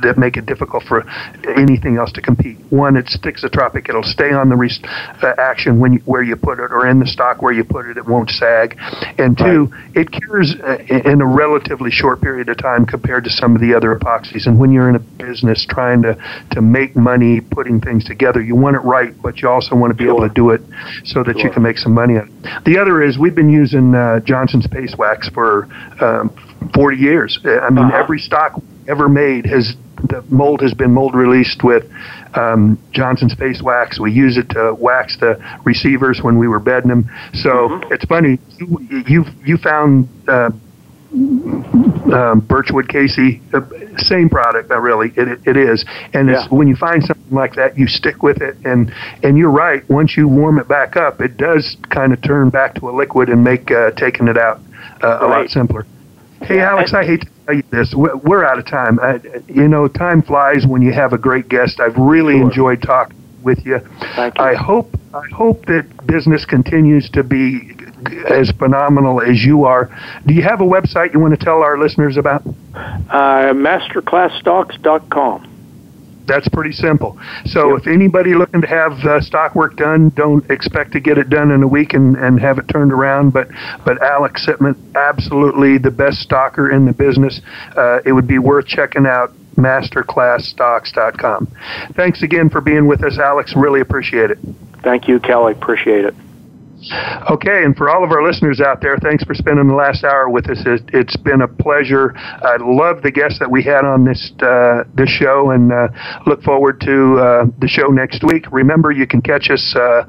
that make it difficult for anything else to compete. One, it thixotropic; it'll stay on the re- uh, action when you, where you put it, or in the stock where you put it, it won't sag. And two, right. it cures uh, in a relatively short period of time compared to some of the other epoxies. And when you're in a business trying to to make money putting things together, you want it right, but you also want to be sure. able to do it so that sure. you can make some money on it. The other is we've been using uh, Johnson's Paste Wax for um, 40 years. I mean, uh-huh. every stock ever made has the mold has been mold released with um, Johnson's Paste Wax. We use it to wax the receivers when we were bedding them. So mm-hmm. it's funny you you, you found uh, um, Birchwood Casey, uh, same product, uh, really. It, it is, and yeah. when you find something like that, you stick with it. And and you're right. Once you warm it back up, it does kind of turn back to a liquid and make uh, taking it out uh, right. a lot simpler. Hey, Alex, I hate to tell you this. We're out of time. I, you know, time flies when you have a great guest. I've really sure. enjoyed talking with you. Thank you. I hope I hope that business continues to be as phenomenal as you are. Do you have a website you want to tell our listeners about? Uh, masterclassstocks.com. That's pretty simple. So yep. if anybody looking to have uh, stock work done, don't expect to get it done in a week and, and have it turned around. But but Alex Sitman, absolutely the best stocker in the business. Uh, it would be worth checking out masterclassstocks.com. Thanks again for being with us, Alex. Really appreciate it. Thank you, Kelly. Appreciate it. Okay, and for all of our listeners out there, thanks for spending the last hour with us. It, has been a pleasure. I love the guests that we had on this uh, this show, and uh, look forward to uh, the show next week. Remember, you can catch us uh,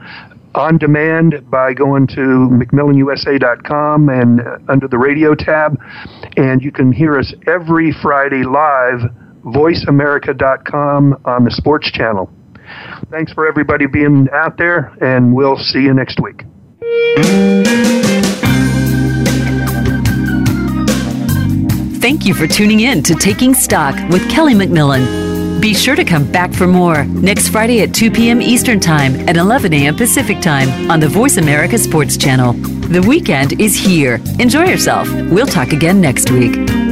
on demand by going to McMillanUSA.com and uh, under the radio tab, and you can hear us every Friday live. VoiceAmerica.com on the Sports Channel. Thanks for everybody being out there, and we'll see you next week. Thank you for tuning in to Taking Stock with Kelly McMillan. Be sure to come back for more next Friday at 2 p.m. Eastern Time and 11 a.m. Pacific Time on the Voice America Sports Channel. The weekend is here. Enjoy yourself. We'll talk again next week.